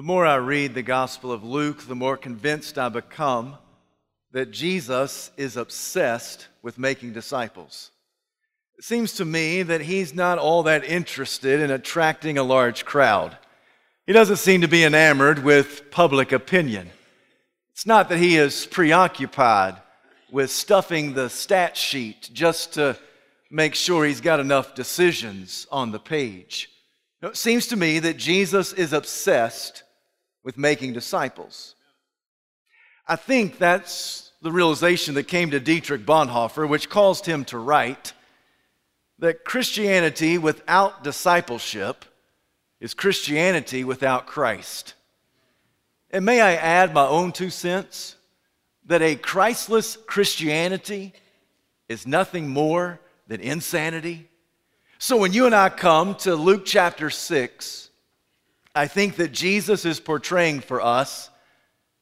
The more I read the Gospel of Luke, the more convinced I become that Jesus is obsessed with making disciples. It seems to me that he's not all that interested in attracting a large crowd. He doesn't seem to be enamored with public opinion. It's not that he is preoccupied with stuffing the stat sheet just to make sure he's got enough decisions on the page. it seems to me that Jesus is obsessed with making disciples. I think that's the realization that came to Dietrich Bonhoeffer, which caused him to write that Christianity without discipleship is Christianity without Christ. And may I add my own two cents that a Christless Christianity is nothing more than insanity? So when you and I come to Luke chapter 6, I think that Jesus is portraying for us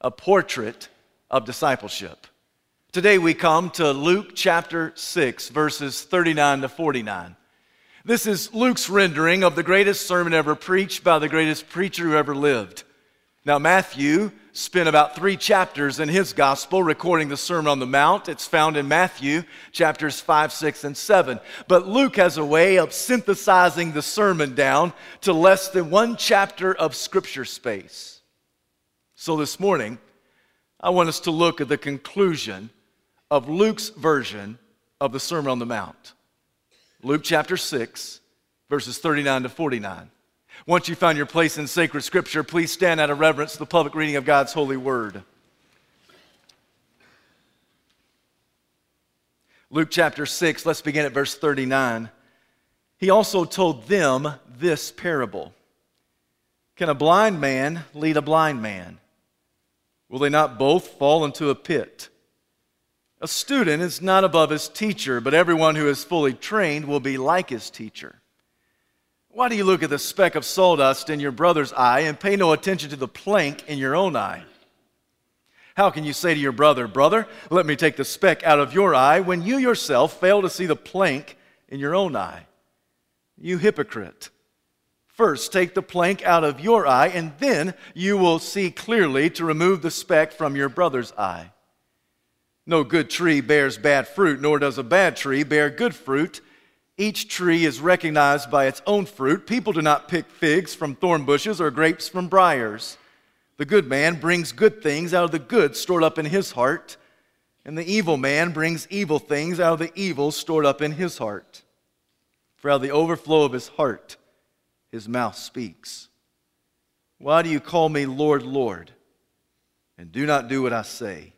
a portrait of discipleship. Today we come to Luke chapter 6, verses 39 to 49. This is Luke's rendering of the greatest sermon ever preached by the greatest preacher who ever lived. Now, Matthew spent about three chapters in his gospel recording the Sermon on the Mount. It's found in Matthew chapters 5, 6, and 7. But Luke has a way of synthesizing the sermon down to less than one chapter of scripture space. So this morning, I want us to look at the conclusion of Luke's version of the Sermon on the Mount. Luke chapter 6, verses 39 to 49. Once you found your place in sacred scripture, please stand out of reverence to the public reading of God's holy word. Luke chapter 6, let's begin at verse 39. He also told them this parable Can a blind man lead a blind man? Will they not both fall into a pit? A student is not above his teacher, but everyone who is fully trained will be like his teacher. Why do you look at the speck of sawdust in your brother's eye and pay no attention to the plank in your own eye? How can you say to your brother, Brother, let me take the speck out of your eye, when you yourself fail to see the plank in your own eye? You hypocrite. First, take the plank out of your eye, and then you will see clearly to remove the speck from your brother's eye. No good tree bears bad fruit, nor does a bad tree bear good fruit. Each tree is recognized by its own fruit. People do not pick figs from thorn bushes or grapes from briars. The good man brings good things out of the good stored up in his heart, and the evil man brings evil things out of the evil stored up in his heart. For out of the overflow of his heart, his mouth speaks. Why do you call me Lord, Lord, and do not do what I say?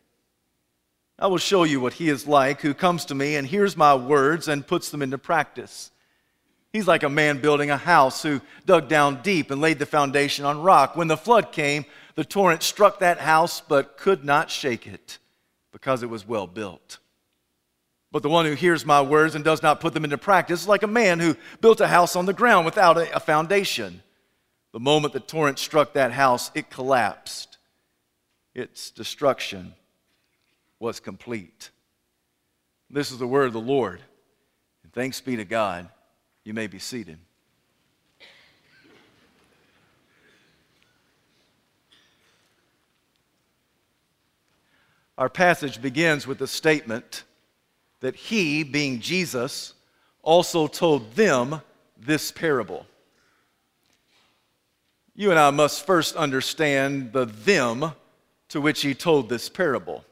I will show you what he is like who comes to me and hears my words and puts them into practice. He's like a man building a house who dug down deep and laid the foundation on rock. When the flood came, the torrent struck that house but could not shake it because it was well built. But the one who hears my words and does not put them into practice is like a man who built a house on the ground without a, foundation. The moment the torrent struck that house, it collapsed. Its destruction was complete. This is the word of the Lord. And thanks be to God. You may be seated. Our passage begins with the statement that he, being Jesus, also told them this parable. You and I must first understand the them to which he told this parable.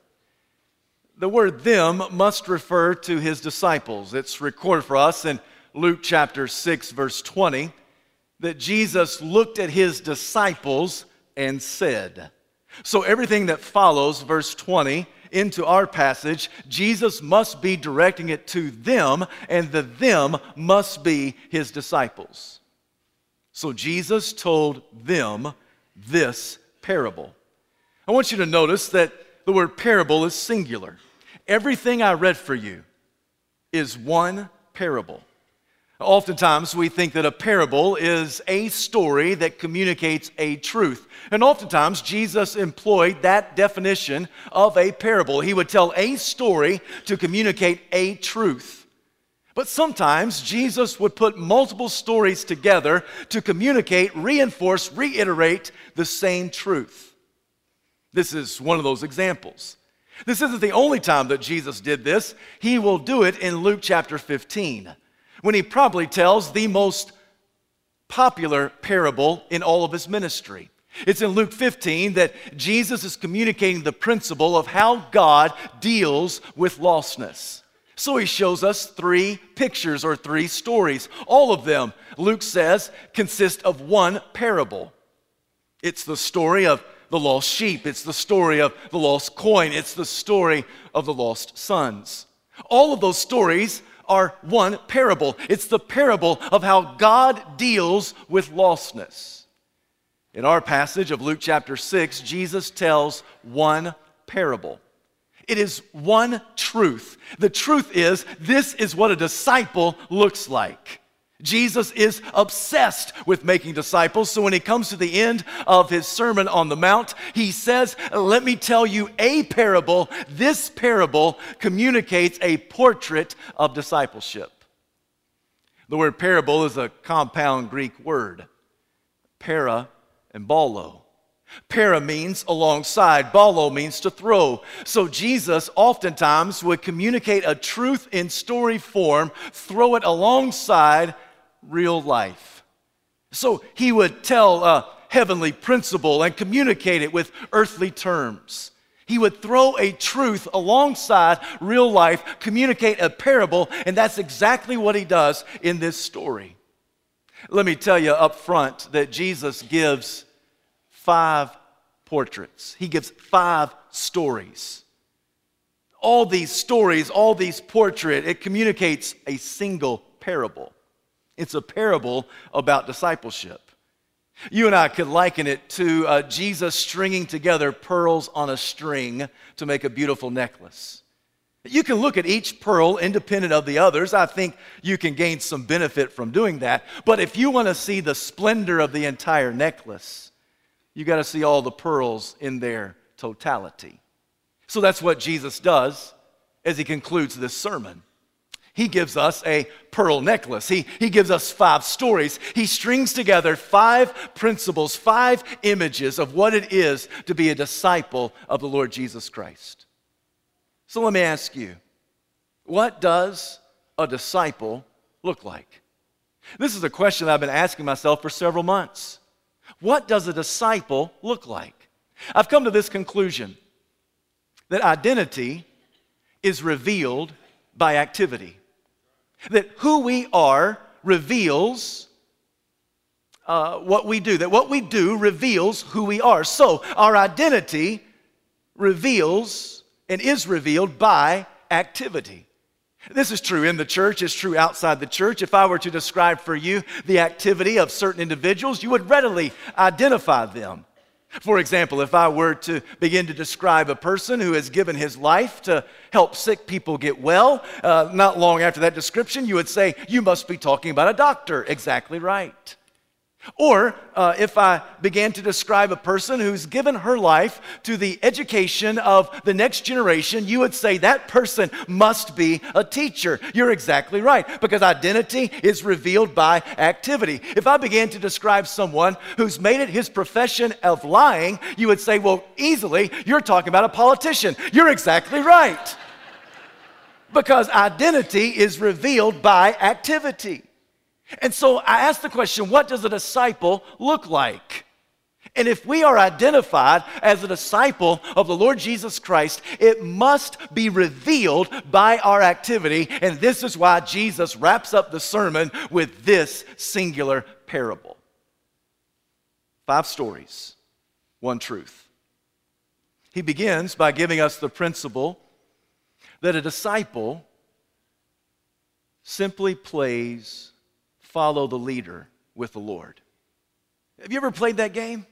The word them must refer to his disciples. It's recorded for us in Luke chapter 6, verse 20, that Jesus looked at his disciples and said. So everything that follows verse 20 into our passage, Jesus must be directing it to them, and the them must be his disciples. So Jesus told them this parable. I want you to notice that the word parable is singular. Everything I read for you is one parable. Oftentimes, we think that a parable is a story that communicates a truth. And oftentimes, Jesus employed that definition of a parable. He would tell a story to communicate a truth. But sometimes Jesus would put multiple stories together to communicate, reinforce, reiterate the same truth. This is one of those examples. This isn't the only time that Jesus did this. He will do it in Luke chapter 15, when he probably tells the most popular parable in all of his ministry. It's in Luke 15 that Jesus is communicating the principle of how God deals with lostness. So he shows us three pictures or three stories. All of them, Luke says, consist of one parable. It's the story of the lost sheep, it's the story of the lost coin, it's the story of the lost sons. All of those stories are one parable. It's the parable of how God deals with lostness. In our passage of Luke chapter 6, Jesus tells one parable. It is one truth. The truth is, this is what a disciple looks like. Jesus is obsessed with making disciples. So when he comes to the end of his Sermon on the Mount, he says, Let me tell you a parable. This parable communicates a portrait of discipleship. The word parable is a compound Greek word para and balo. Para means alongside, balo means to throw. So Jesus oftentimes would communicate a truth in story form, throw it alongside real life. So he would tell a heavenly principle and communicate it with earthly terms. He would throw a truth alongside real life, communicate a parable, and that's exactly what he does in this story. Let me tell you up front that Jesus gives five portraits, he gives five stories. All these stories, all these portraits, it communicates a single parable. It's a parable about discipleship. You and I could liken it to uh, Jesus stringing together pearls on a string to make a beautiful necklace. You can look at each pearl independent of the others. I think you can gain some benefit from doing that. But if you want to see the splendor of the entire necklace, you got to see all the pearls in their totality. So that's what Jesus does as he concludes this sermon. He gives us a pearl necklace. He, he gives us five stories. He strings together five principles, five images of what it is to be a disciple of the Lord Jesus Christ. So let me ask you what does a disciple look like? This is a question I've been asking myself for several months. What does a disciple look like? I've come to this conclusion that identity is revealed by activity. That who we are reveals uh, what we do, that what we do reveals who we are. So our identity reveals and is revealed by activity. This is true in the church, it's true outside the church. If I were to describe for you the activity of certain individuals, you would readily identify them. For example, if I were to begin to describe a person who has given his life to help sick people get well, uh, not long after that description, you would say, You must be talking about a doctor. Exactly right. Or uh, if I began to describe a person who's given her life to the education of the next generation, you would say that person must be a teacher. You're exactly right, because identity is revealed by activity. If I began to describe someone who's made it his profession of lying, you would say, well, easily, you're talking about a politician. You're exactly right. because identity is revealed by activity. And so I ask the question what does a disciple look like? And if we are identified as a disciple of the Lord Jesus Christ, it must be revealed by our activity. And this is why Jesus wraps up the sermon with this singular parable five stories, one truth. He begins by giving us the principle that a disciple simply plays follow the leader with the Lord. Have you ever played that game?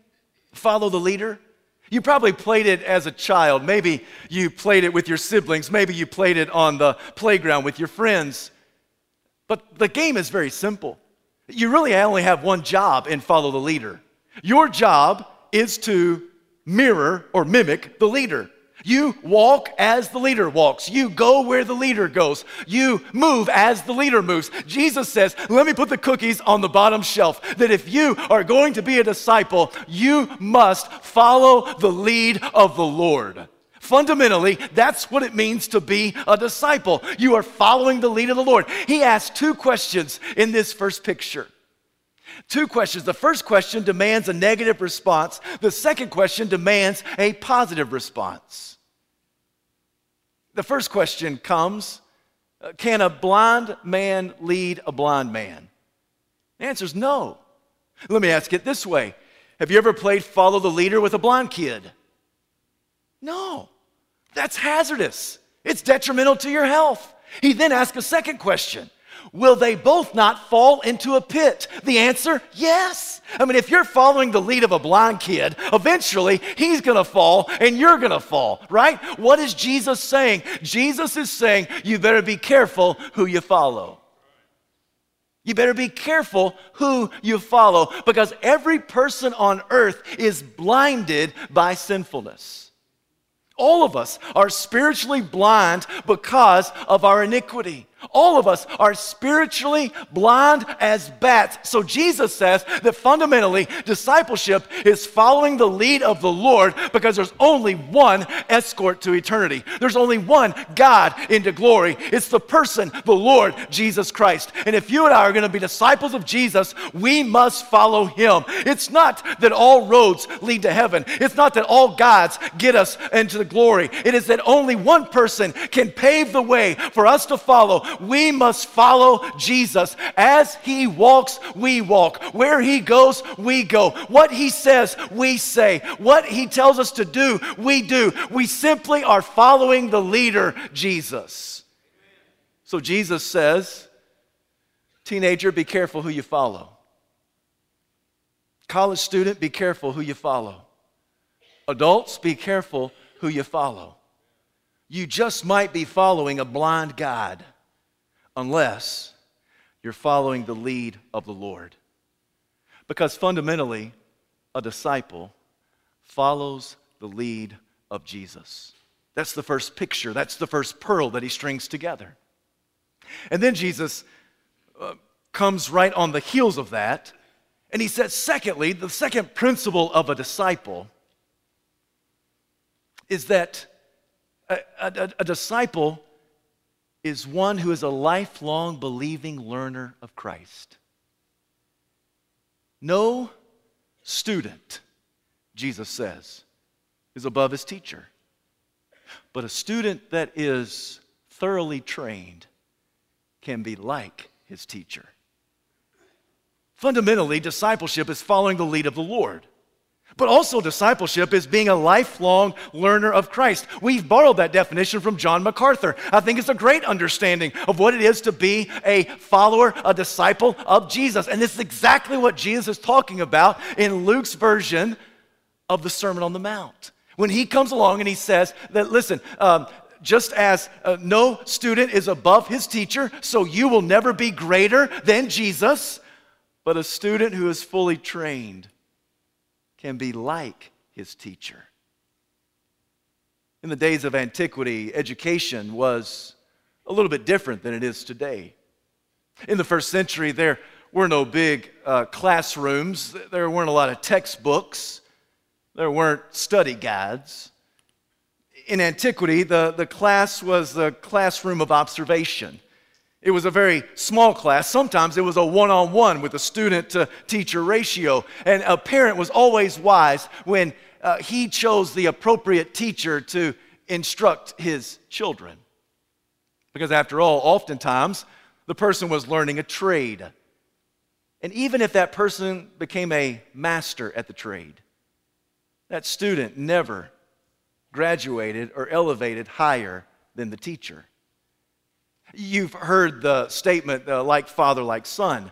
Follow the leader? You probably played it as a child. Maybe you played it with your siblings. Maybe you played it on the playground with your friends. But the game is very simple. You really only have one job in Follow the Leader. Your job is to mirror or mimic the leader. You walk as the leader walks. You go where the leader goes. You move as the leader moves. Jesus says, Let me put the cookies on the bottom shelf. That if you are going to be a disciple, you must follow the lead of the Lord. Fundamentally, that's what it means to be a disciple. You are following the lead of the Lord. He asks two questions in this first picture. Two questions. The first question demands a negative response, the second question demands a positive response. The first question comes uh, Can a blind man lead a blind man? The answer is no. Let me ask it this way Have you ever played follow the leader with a blind kid? No. That's hazardous. It's detrimental to your health. He then asks a second question Will they both not fall into a pit? The answer, yes. I mean, if you're following the lead of a blind kid, eventually he's gonna fall and you're gonna fall, right? What is Jesus saying? Jesus is saying, you better be careful who you follow. You better be careful who you follow because every person on earth is blinded by sinfulness. All of us are spiritually blind because of our iniquity. All of us are spiritually blind as bats. So Jesus says that fundamentally, discipleship is following the lead of the Lord because there's only one escort to eternity. There's only one God into glory. It's the person, the Lord Jesus Christ. And if you and I are going to be disciples of Jesus, we must follow him. It's not that all roads lead to heaven, it's not that all gods get us into the glory. It is that only one person can pave the way for us to follow we must follow Jesus. As he walks, we walk. Where he goes, we go. What he says, we say. What he tells us to do, we do. We simply are following the leader, Jesus. So Jesus says, Teenager, be careful who you follow. College student, be careful who you follow. Adults, be careful who you follow. You just might be following a blind God unless you're following the lead of the Lord. Because fundamentally, a disciple follows the lead of Jesus. That's the first picture, that's the first pearl that he strings together. And then Jesus uh, comes right on the heels of that, and he says, secondly, the second principle of a disciple is that a, a, a disciple is one who is a lifelong believing learner of Christ. No student, Jesus says, is above his teacher. But a student that is thoroughly trained can be like his teacher. Fundamentally, discipleship is following the lead of the Lord. But also, discipleship is being a lifelong learner of Christ. We've borrowed that definition from John MacArthur. I think it's a great understanding of what it is to be a follower, a disciple of Jesus. And this is exactly what Jesus is talking about in Luke's version of the Sermon on the Mount. When he comes along and he says that, listen, um, just as uh, no student is above his teacher, so you will never be greater than Jesus, but a student who is fully trained can be like his teacher. In the days of antiquity, education was a little bit different than it is today. In the first century, there were no big uh, classrooms, there weren't a lot of textbooks, there weren't study guides. In antiquity, the, the class was the classroom of observation. It was a very small class. Sometimes it was a one on one with a student to teacher ratio. And a parent was always wise when uh, he chose the appropriate teacher to instruct his children. Because after all, oftentimes the person was learning a trade. And even if that person became a master at the trade, that student never graduated or elevated higher than the teacher. You've heard the statement, uh, like father, like son.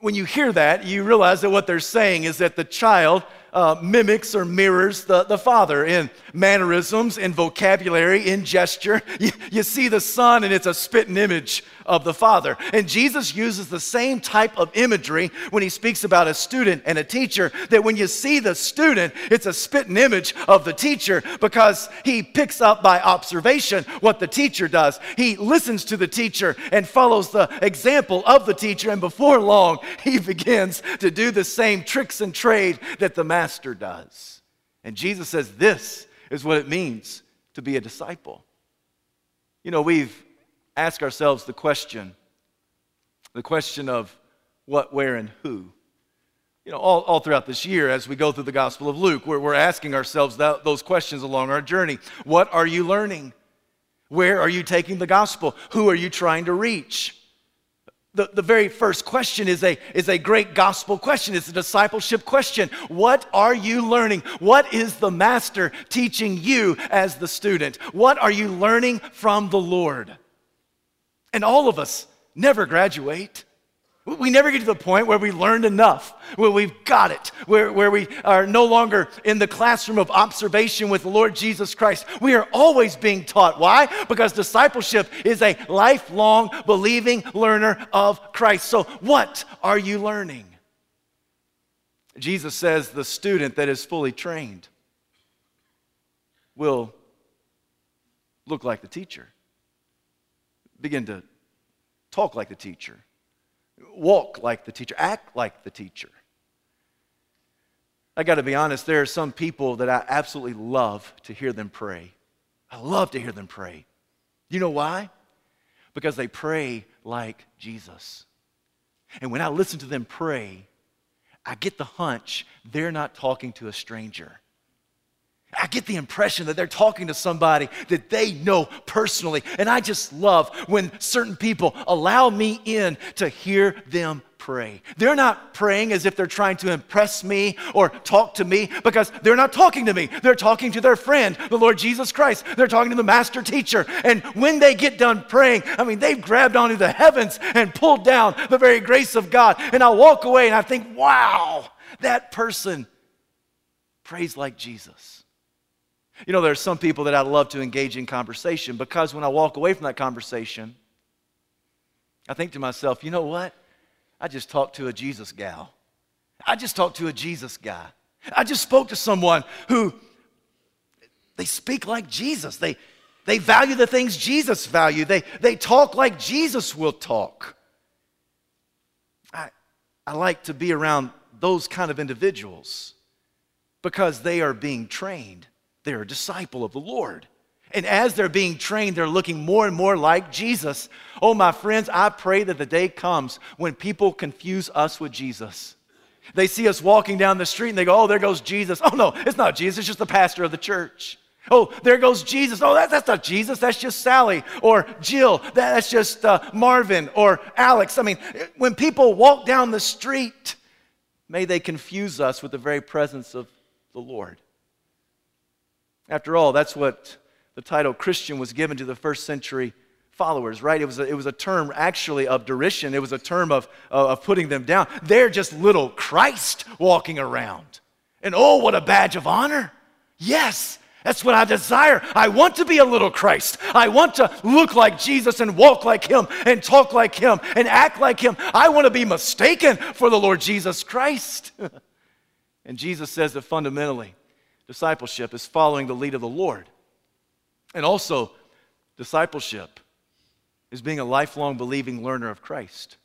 When you hear that, you realize that what they're saying is that the child uh, mimics or mirrors the, the Father in mannerisms, in vocabulary, in gesture. You, you see the Son, and it's a spitting image of the Father. And Jesus uses the same type of imagery when he speaks about a student and a teacher, that when you see the student, it's a spitting image of the teacher because he picks up by observation what the teacher does. He listens to the teacher and follows the example of the teacher, and before long, he begins to do the same tricks and trade that the master does. And Jesus says, This is what it means to be a disciple. You know, we've ask ourselves the question the question of what, where, and who. You know, all, all throughout this year, as we go through the Gospel of Luke, we're, we're asking ourselves that, those questions along our journey. What are you learning? Where are you taking the gospel? Who are you trying to reach? The, the very first question is a, is a great gospel question. It's a discipleship question. What are you learning? What is the master teaching you as the student? What are you learning from the Lord? And all of us never graduate. We never get to the point where we learned enough, where we've got it, where, where we are no longer in the classroom of observation with the Lord Jesus Christ. We are always being taught. Why? Because discipleship is a lifelong believing learner of Christ. So, what are you learning? Jesus says the student that is fully trained will look like the teacher begin to talk like the teacher, walk like the teacher, act like the teacher. I got to be honest, there are some people that I absolutely love to hear them pray. I love to hear them pray. You know why? Because they pray like Jesus. And when I listen to them pray, I get the hunch they're not talking to a stranger. I get the impression that they're talking to somebody that they know personally. And I just love when certain people allow me in to hear them pray. They're not praying as if they're trying to impress me or talk to me because they're not talking to me. They're talking to their friend, the Lord Jesus Christ. They're talking to the master teacher. And when they get done praying, I mean, they've grabbed onto the heavens and pulled down the very grace of God. And I walk away and I think, wow, that person prays like Jesus. You know, there are some people that I love to engage in conversation because when I walk away from that conversation, I think to myself, you know what? I just talked to a Jesus gal. I just talked to a Jesus guy. I just spoke to someone who they speak like Jesus. They, they value the things Jesus value. They, they talk like Jesus will talk. I, I like to be around those kind of individuals because they are being trained they're a disciple of the Lord. And as they're being trained, they're looking more and more like Jesus. Oh, my friends, I pray that the day comes when people confuse us with Jesus. They see us walking down the street and they go, Oh, there goes Jesus. Oh, no, it's not Jesus, it's just the pastor of the church. Oh, there goes Jesus. Oh, that, that's not Jesus. That's just Sally or Jill. That, that's just uh, Marvin or Alex. I mean, when people walk down the street, may they confuse us with the very presence of the Lord. After all, that's what the title Christian was given to the first century followers, right? It was a, it was a term actually of derision, it was a term of, of putting them down. They're just little Christ walking around. And oh, what a badge of honor! Yes, that's what I desire. I want to be a little Christ. I want to look like Jesus and walk like Him and talk like Him and act like Him. I want to be mistaken for the Lord Jesus Christ. and Jesus says that fundamentally, discipleship is following the lead of the Lord. And also, discipleship is being a lifelong believing learner of Christ.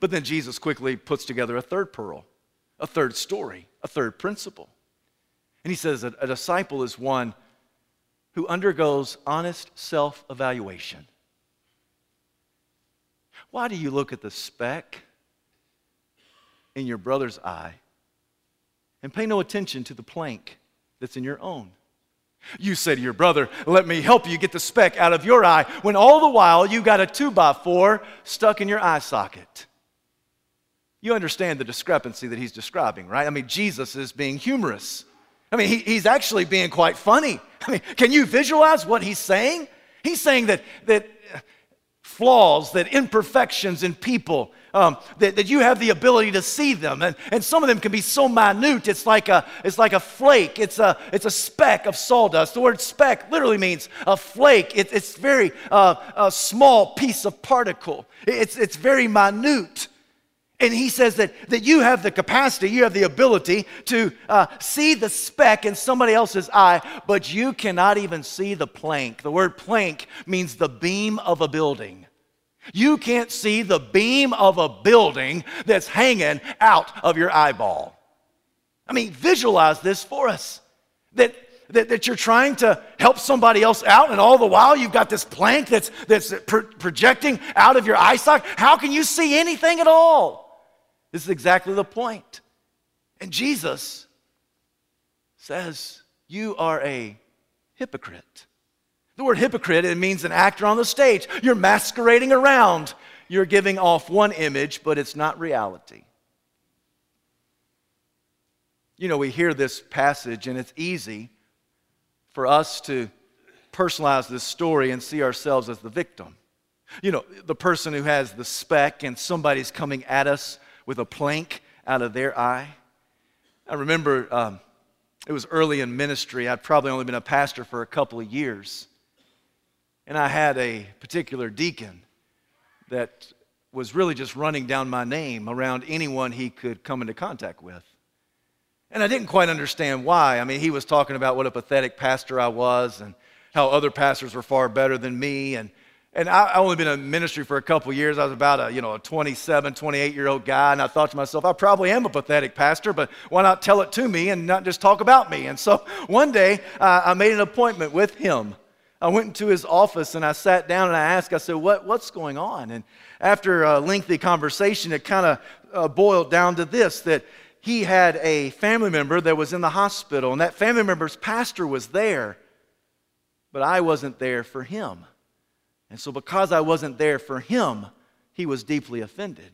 But then Jesus quickly puts together a third pearl, a third story, a third principle. And he says that a disciple is one who undergoes honest self evaluation. Why do you look at the speck in your brother's eye and pay no attention to the plank that's in your own. You say to your brother, Let me help you get the speck out of your eye, when all the while you've got a two by four stuck in your eye socket. You understand the discrepancy that he's describing, right? I mean, Jesus is being humorous. I mean, he, he's actually being quite funny. I mean, can you visualize what he's saying? He's saying that, that flaws, that imperfections in people, um, that, that you have the ability to see them. And, and some of them can be so minute, it's like a, it's like a flake, it's a, it's a speck of sawdust. The word speck literally means a flake, it, it's very uh, a small piece of particle, it's, it's very minute. And he says that, that you have the capacity, you have the ability to uh, see the speck in somebody else's eye, but you cannot even see the plank. The word plank means the beam of a building. You can't see the beam of a building that's hanging out of your eyeball. I mean, visualize this for us that, that, that you're trying to help somebody else out, and all the while you've got this plank that's, that's pro- projecting out of your eyesight. How can you see anything at all? This is exactly the point. And Jesus says, You are a hypocrite. The word hypocrite, it means an actor on the stage. You're masquerading around. You're giving off one image, but it's not reality. You know, we hear this passage, and it's easy for us to personalize this story and see ourselves as the victim. You know, the person who has the speck, and somebody's coming at us with a plank out of their eye. I remember um, it was early in ministry. I'd probably only been a pastor for a couple of years. And I had a particular deacon that was really just running down my name around anyone he could come into contact with. And I didn't quite understand why. I mean, he was talking about what a pathetic pastor I was and how other pastors were far better than me. And and I, I only been in ministry for a couple years. I was about a, you know, a 27, 28 year old guy. And I thought to myself, I probably am a pathetic pastor, but why not tell it to me and not just talk about me? And so one day uh, I made an appointment with him. I went into his office and I sat down and I asked, I said, what, what's going on? And after a lengthy conversation, it kind of uh, boiled down to this that he had a family member that was in the hospital, and that family member's pastor was there, but I wasn't there for him. And so, because I wasn't there for him, he was deeply offended.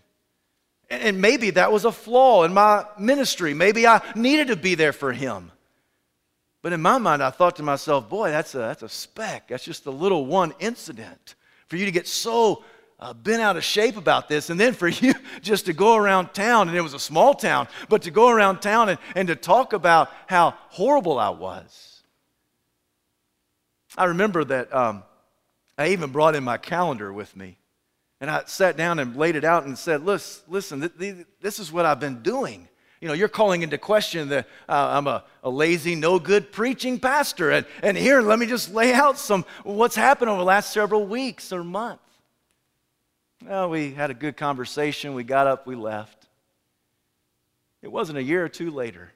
And maybe that was a flaw in my ministry. Maybe I needed to be there for him. But in my mind, I thought to myself, boy, that's a, that's a speck. That's just a little one incident. For you to get so uh, bent out of shape about this, and then for you just to go around town, and it was a small town, but to go around town and, and to talk about how horrible I was. I remember that um, I even brought in my calendar with me. And I sat down and laid it out and said, listen, listen this is what I've been doing. You know, you're calling into question that uh, I'm a, a, lazy, no good preaching pastor. And, and here, let me just lay out some what's happened over the last several weeks or months. Well, we had a good conversation. We got up, we left. It wasn't a year or two later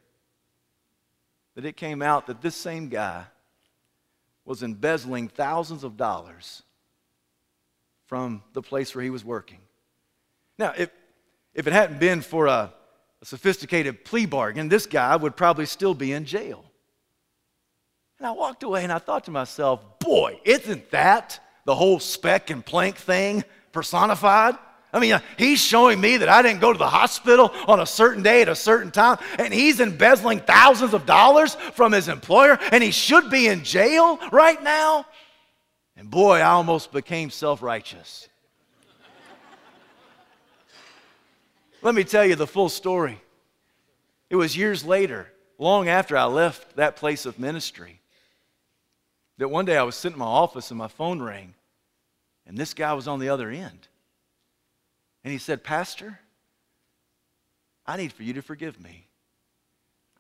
that it came out that this same guy was embezzling thousands of dollars from the place where he was working. Now, if, if it hadn't been for a, a sophisticated plea bargain, this guy would probably still be in jail. And I walked away and I thought to myself, boy, isn't that the whole speck and plank thing personified? I mean, he's showing me that I didn't go to the hospital on a certain day at a certain time, and he's embezzling thousands of dollars from his employer, and he should be in jail right now. And boy, I almost became self righteous. Let me tell you the full story. It was years later, long after I left that place of ministry, that one day I was sitting in my office and my phone rang, and this guy was on the other end. And he said, Pastor, I need for you to forgive me.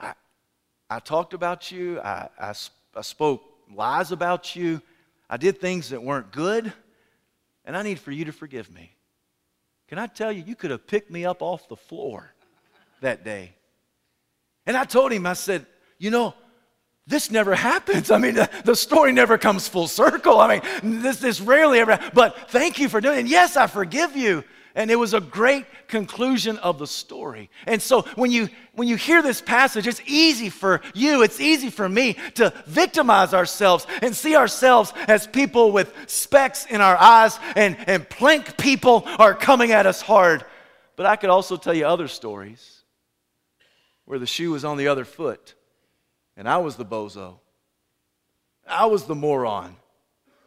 I, I talked about you, I, I, I spoke lies about you, I did things that weren't good, and I need for you to forgive me. Can I tell you, you could have picked me up off the floor that day. And I told him, I said, you know, this never happens. I mean, the, the, story never comes full circle. I mean, this, this rarely ever, but thank you for doing it. And yes, I forgive you. And it was a great conclusion of the story. And so when you when you hear this passage, it's easy for you, it's easy for me to victimize ourselves and see ourselves as people with specks in our eyes and, and plank people are coming at us hard. But I could also tell you other stories where the shoe was on the other foot and I was the bozo. I was the moron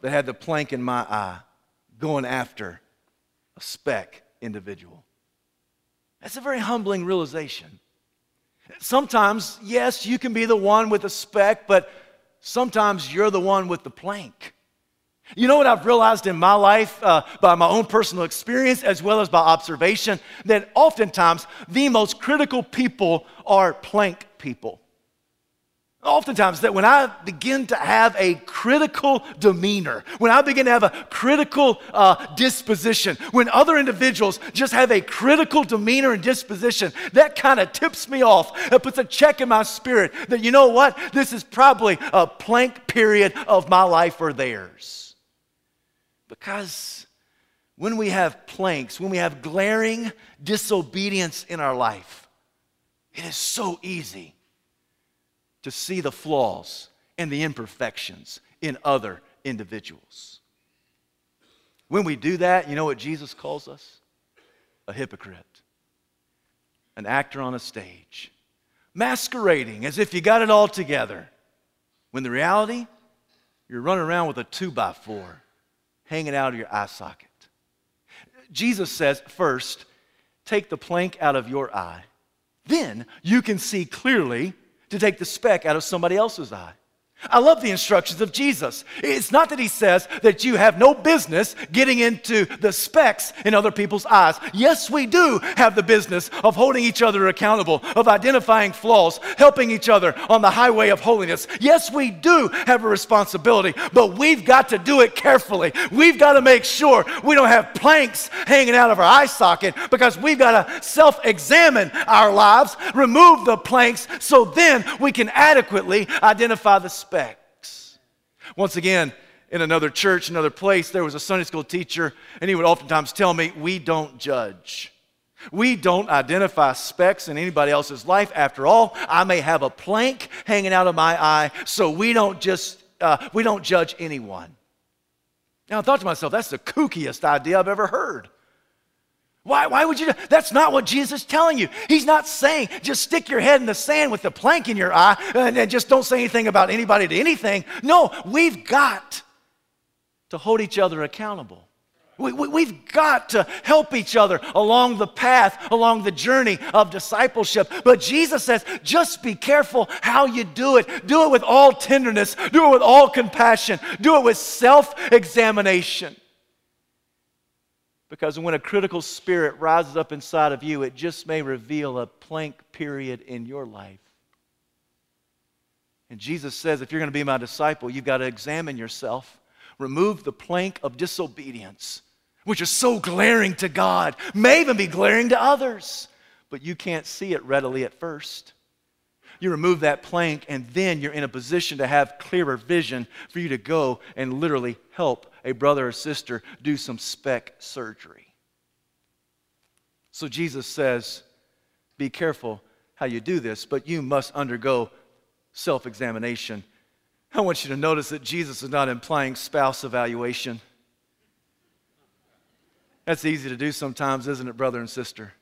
that had the plank in my eye going after a speck individual. That's a very humbling realization. Sometimes, yes, you can be the one with the speck, but sometimes you're the one with the plank. You know what I've realized in my life uh, by my own personal experience as well as by observation? That oftentimes the most critical people are plank people. Oftentimes, that when I begin to have a critical demeanor, when I begin to have a critical uh, disposition, when other individuals just have a critical demeanor and disposition, that kind of tips me off. It puts a check in my spirit that, you know what, this is probably a plank period of my life or theirs. Because when we have planks, when we have glaring disobedience in our life, it is so easy to see the flaws and the imperfections in other individuals. When we do that, you know what Jesus calls us? A hypocrite, an actor on a stage, masquerading as if you got it all together, when the reality, you're running around with a two by four hanging out of your eye socket. Jesus says, first, take the plank out of your eye. Then you can see clearly to take the speck out of somebody else's eye. I love the instructions of Jesus. It's not that he says that you have no business getting into the specks in other people's eyes. Yes, we do have the business of holding each other accountable, of identifying flaws, helping each other on the highway of holiness. Yes, we do have a responsibility, but we've got to do it carefully. We've got to make sure we don't have planks hanging out of our eye socket because we've got to self examine our lives, remove the planks, so then we can adequately identify the specks specks. Once again, in another church, another place, there was a Sunday school teacher, and he would oftentimes tell me, We don't judge. We don't identify specks in anybody else's life. After all, I may have a plank hanging out of my eye, so we don't just uh, we don't judge anyone. Now I thought to myself, that's the kookiest idea I've ever heard. Why, why would you? Do? That's not what Jesus is telling you. He's not saying just stick your head in the sand with the plank in your eye and, and just don't say anything about anybody to anything. No, we've got to hold each other accountable. We, we, we've got to help each other along the path, along the journey of discipleship. But Jesus says, just be careful how you do it. Do it with all tenderness, do it with all compassion, do it with self examination. Because when a critical spirit rises up inside of you, it just may reveal a plank period in your life. And Jesus says, if you're going to be my disciple, you've got to examine yourself, remove the plank of disobedience, which is so glaring to God, may even be glaring to others, but you can't see it readily at first. You remove that plank, and then you're in a position to have clearer vision for you to go and literally help a brother or sister do some speck surgery. So Jesus says, Be careful how you do this, but you must undergo self examination. I want you to notice that Jesus is not implying spouse evaluation. That's easy to do sometimes, isn't it, brother and sister?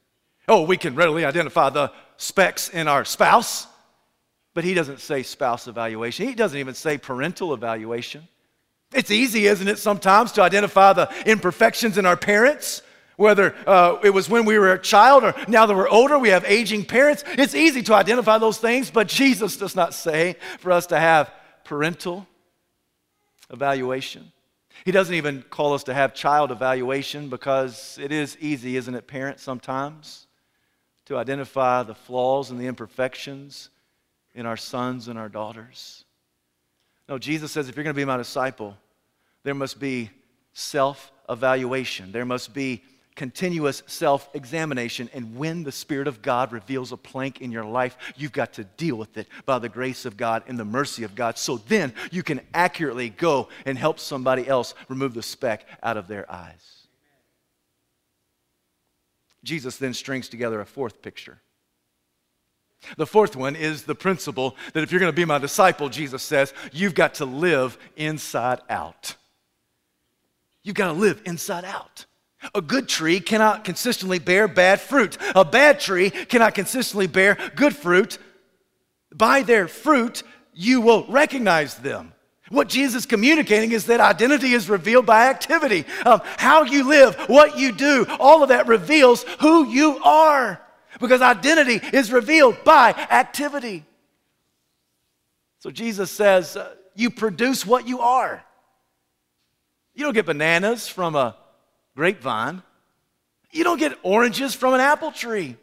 Oh, we can readily identify the specks in our spouse, but he doesn't say spouse evaluation. He doesn't even say parental evaluation. It's easy, isn't it, sometimes to identify the imperfections in our parents, whether uh, it was when we were a child or now that we're older, we have aging parents. It's easy to identify those things, but Jesus does not say for us to have parental evaluation. He doesn't even call us to have child evaluation because it is easy, isn't it, parents, sometimes to identify the flaws and the imperfections in our sons and our daughters. No, Jesus says if you're going to be my disciple, there must be self evaluation. There must be continuous self examination. And when the Spirit of God reveals a plank in your life, you've got to deal with it by the grace of God and the mercy of God. So then you can accurately go and help somebody else remove the speck out of their eyes. Jesus then strings together a fourth picture. The fourth one is the principle that if you're going to be my disciple, Jesus says, you've got to live inside out. You've got to live inside out. A good tree cannot consistently bear bad fruit. A bad tree cannot consistently bear good fruit. By their fruit, you will recognize them. What Jesus is communicating is that identity is revealed by activity. Um, how you live, what you do, all of that reveals who you are. Because identity is revealed by activity. So Jesus says, uh, You produce what you are. You don't get bananas from a grapevine, you don't get oranges from an apple tree.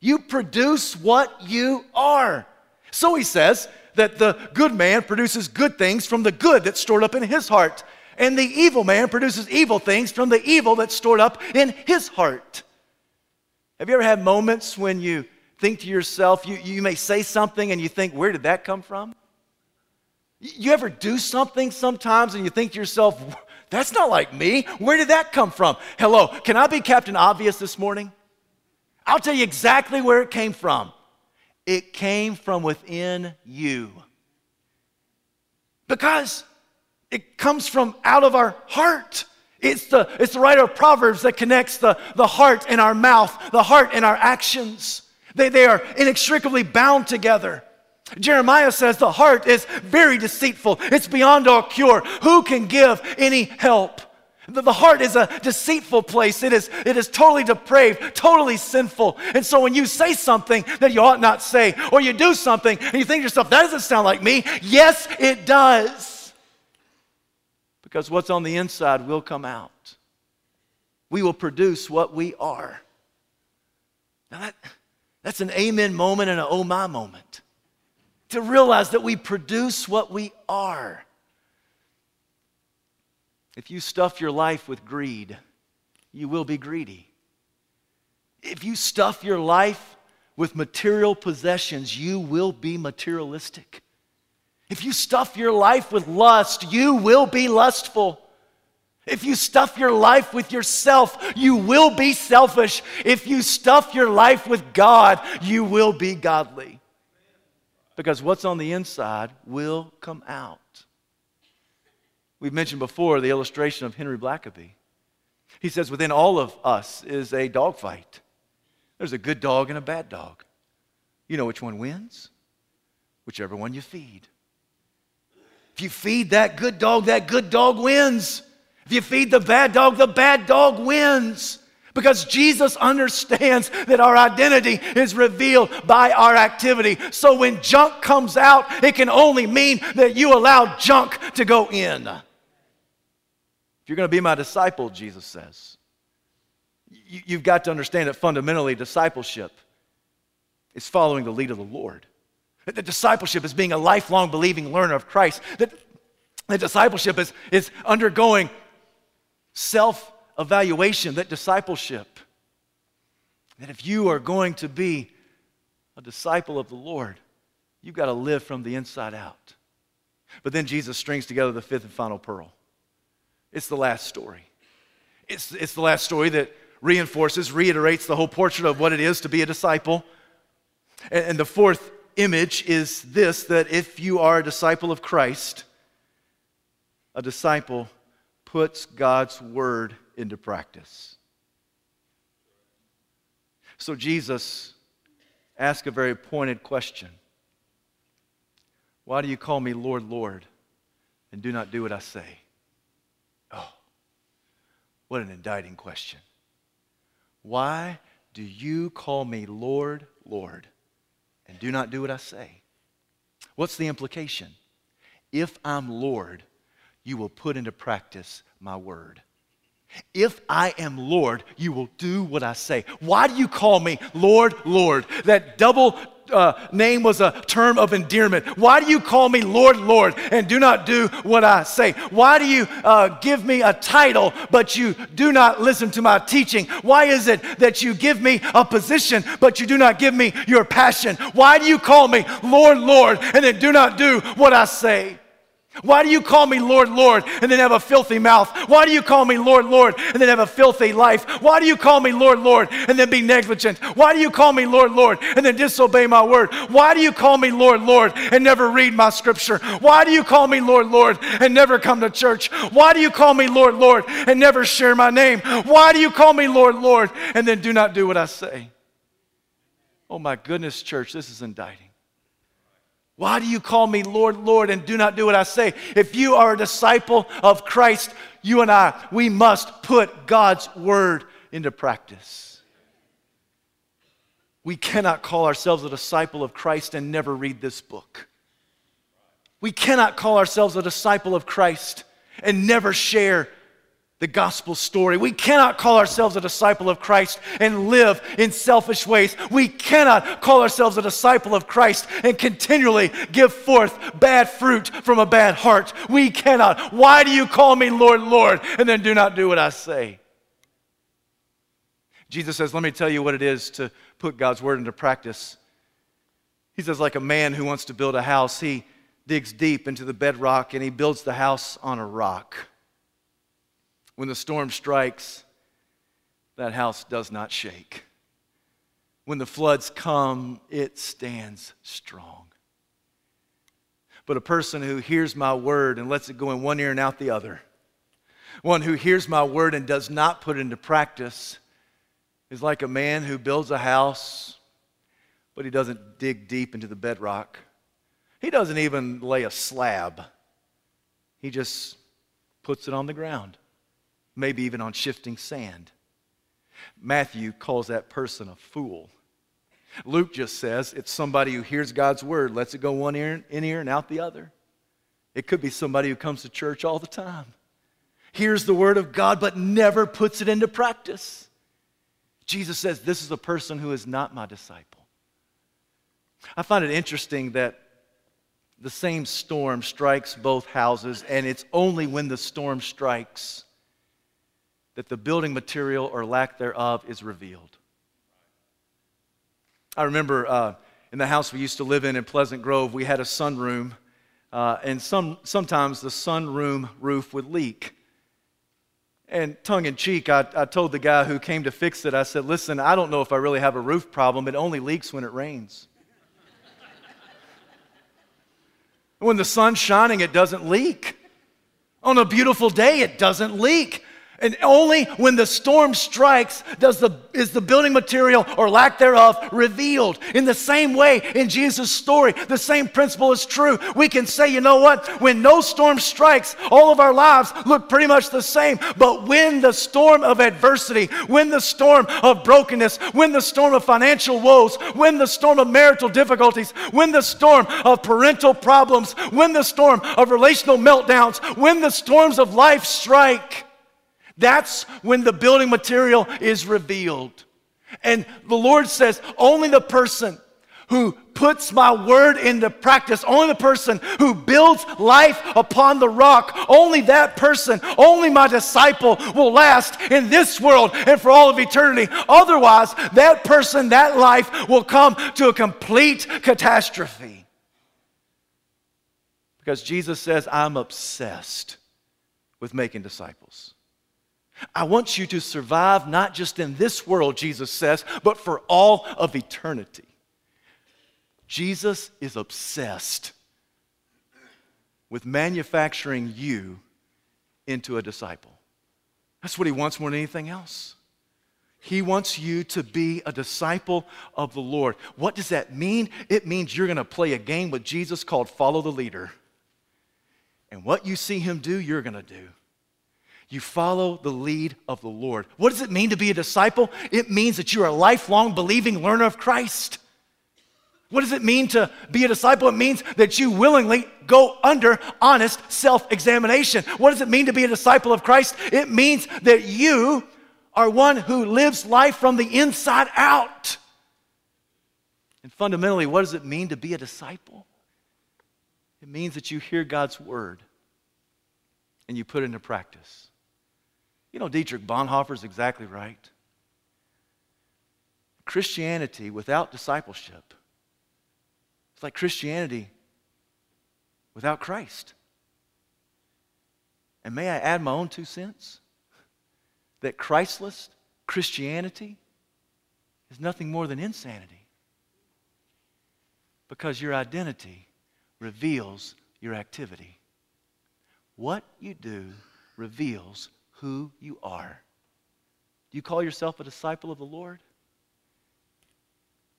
You produce what you are. So he says, that the good man produces good things from the good that's stored up in his heart, and the evil man produces evil things from the evil that's stored up in his heart. Have you ever had moments when you think to yourself, you, you may say something and you think, where did that come from? You ever do something sometimes and you think to yourself, that's not like me. Where did that come from? Hello, can I be Captain Obvious this morning? I'll tell you exactly where it came from. It came from within you. Because it comes from out of our heart. It's the, it's the writer of Proverbs that connects the, the heart and our mouth, the heart and our actions. They, they are inextricably bound together. Jeremiah says the heart is very deceitful, it's beyond all cure. Who can give any help? The, the heart is a deceitful place. It is, it is totally depraved, totally sinful. And so when you say something that you ought not say, or you do something and you think to yourself, that doesn't sound like me, yes, it does. Because what's on the inside will come out. We will produce what we are. Now that, that's an amen moment and an oh my moment. To realize that we produce what we are. If you stuff your life with greed, you will be greedy. If you stuff your life with material possessions, you will be materialistic. If you stuff your life with lust, you will be lustful. If you stuff your life with yourself, you will be selfish. If you stuff your life with God, you will be godly. Because what's on the inside will come out. We've mentioned before the illustration of Henry Blackaby. He says, within all of us is a dogfight. There's a good dog and a bad dog. You know which one wins? Whichever one you feed. If you feed that good dog, that good dog wins. If you feed the bad dog, the bad dog wins. Because Jesus understands that our identity is revealed by our activity. So when junk comes out, it can only mean that you allow junk to go in If you're going to be my disciple, Jesus says, you, have got to understand that fundamentally, discipleship is following the lead of the Lord. That discipleship is being a lifelong believing learner of Christ. That, that discipleship is, is undergoing self evaluation. That discipleship, that if you are going to be a disciple of the Lord, you've got to live from the inside out. But then Jesus strings together the fifth and final pearl. It's the last story. It's, it's the last story that reinforces, reiterates the whole portrait of what it is to be a disciple. And, and the fourth image is this that if you are a disciple of Christ, a disciple puts God's word into practice. So Jesus asked a very pointed question Why do you call me Lord, Lord, and do not do what I say? Oh, what an indicting question. Why do you call me Lord, Lord, and do not do what I say? What's the implication? If I'm Lord, you will put into practice my word. If I am Lord, you will do what I say. Why do you call me Lord, Lord? That double uh, name was a term of endearment. Why do you call me Lord, Lord, and do not do what I say? Why do you uh, give me a title, but you do not listen to my teaching? Why is it that you give me a position, but you do not give me your passion? Why do you call me Lord, Lord, and then do not do what I say? Why do you call me Lord, Lord, and then have a filthy mouth? Why do you call me Lord, Lord, and then have a filthy life? Why do you call me Lord, Lord, and then be negligent? Why do you call me Lord, Lord, and then disobey my word? Why do you call me Lord, Lord, and never read my scripture? Why do you call me Lord, Lord, and never come to church? Why do you call me Lord, Lord, and never share my name? Why do you call me Lord, Lord, and then do not do what I say? Oh my goodness, church, this is indicting. Why do you call me Lord, Lord, and do not do what I say? If you are a disciple of Christ, you and I, we must put God's word into practice. We cannot call ourselves a disciple of Christ and never read this book. We cannot call ourselves a disciple of Christ and never share the gospel story. We cannot call ourselves a disciple of Christ and live in selfish ways. We cannot call ourselves a disciple of Christ and continually give forth bad fruit from a bad heart. We cannot. Why do you call me Lord, Lord, and then do not do what I say? Jesus says, Let me tell you what it is to put God's word into practice. He says, like a man who wants to build a house, he digs deep into the bedrock and he builds the house on a rock. When the storm strikes, that house does not shake. When the floods come, it stands strong. But a person who hears my word and lets it go in one ear and out the other, one who hears my word and does not put it into practice, is like a man who builds a house, but he doesn't dig deep into the bedrock. He doesn't even lay a slab, he just puts it on the ground maybe even on shifting sand. Matthew calls that person a fool. Luke just says it's somebody who hears God's word, lets it go one ear in ear and out the other. It could be somebody who comes to church all the time, hears the word of God, but never puts it into practice. Jesus says, This is a person who is not my disciple. I find it interesting that the same storm strikes both houses, and it's only when the storm strikes that the building material or lack thereof is revealed. I remember uh, in the house we used to live in in Pleasant Grove, we had a sunroom, uh, and some, sometimes the sunroom roof would leak. And tongue in cheek, I, I told the guy who came to fix it, I said, Listen, I don't know if I really have a roof problem. It only leaks when it rains. when the sun's shining, it doesn't leak. On a beautiful day, it doesn't leak. And only when the storm strikes does the, is the building material or lack thereof revealed. In the same way, in Jesus' story, the same principle is true. We can say, you know what? When no storm strikes, all of our lives look pretty much the same. But when the storm of adversity, when the storm of brokenness, when the storm of financial woes, when the storm of marital difficulties, when the storm of parental problems, when the storm of relational meltdowns, when the storms of life strike, that's when the building material is revealed. And the Lord says, only the person who puts my word into practice, only the person who builds life upon the rock, only that person, only my disciple will last in this world and for all of eternity. Otherwise, that person, that life will come to a complete catastrophe. Because Jesus says, I'm obsessed with making disciples. I want you to survive not just in this world, Jesus says, but for all of eternity. Jesus is obsessed with manufacturing you into a disciple. That's what he wants more than anything else. He wants you to be a disciple of the Lord. What does that mean? It means you're going to play a game with Jesus called Follow the Leader. And what you see him do, you're going to do. You follow the lead of the Lord. What does it mean to be a disciple? It means that you're a lifelong believing learner of Christ. What does it mean to be a disciple? It means that you willingly go under honest self examination. What does it mean to be a disciple of Christ? It means that you are one who lives life from the inside out. And fundamentally, what does it mean to be a disciple? It means that you hear God's word and you put it into practice. You know, Dietrich Bonhoeffer's exactly right. Christianity without discipleship it's like Christianity without Christ. And may I add my own two cents? That Christless Christianity is nothing more than insanity. Because your identity reveals your activity. What you do reveals who you are. Do you call yourself a disciple of the Lord?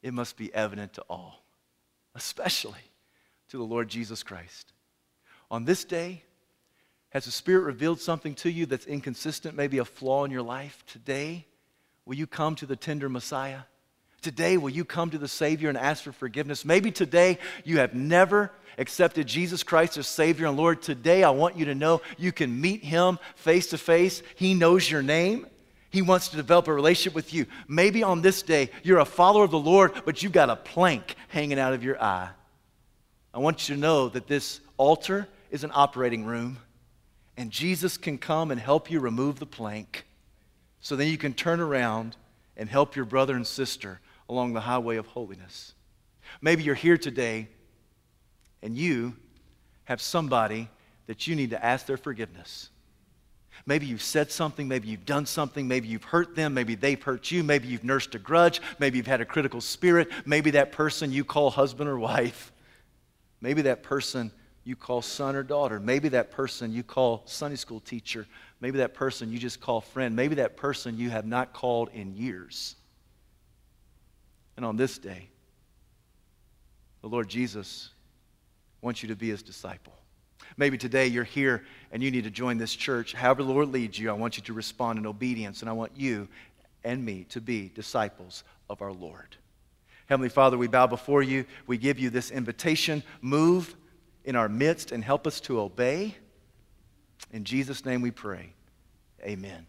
It must be evident to all, especially to the Lord Jesus Christ. On this day, has the Spirit revealed something to you that's inconsistent, maybe a flaw in your life? Today, will you come to the tender Messiah? Today, will you come to the Savior and ask for forgiveness? Maybe today you have never accepted Jesus Christ as Savior and Lord. Today, I want you to know you can meet Him face to face. He knows your name. He wants to develop a relationship with you. Maybe on this day, you're a follower of the Lord, but you've got a plank hanging out of your eye. I want you to know that this altar is an operating room, and Jesus can come and help you remove the plank so then you can turn around and help your brother and sister along the highway of holiness. Maybe you're here today and you have somebody that you need to ask their forgiveness. Maybe you've said something, maybe you've done something, maybe you've hurt them, maybe they've hurt you, maybe you've nursed a grudge, maybe you've had a critical spirit, maybe that person you call husband or wife, maybe that person you call son or daughter, maybe that person you call Sunday school teacher, maybe that person you just call friend, maybe that person you have not called in years. And on this day, the Lord Jesus wants you to be his disciple. Maybe today you're here and you need to join this church. However, the Lord leads you, I want you to respond in obedience, and I want you and me to be disciples of our Lord. Heavenly Father, we bow before you. We give you this invitation. Move in our midst and help us to obey. In Jesus' name we pray. Amen.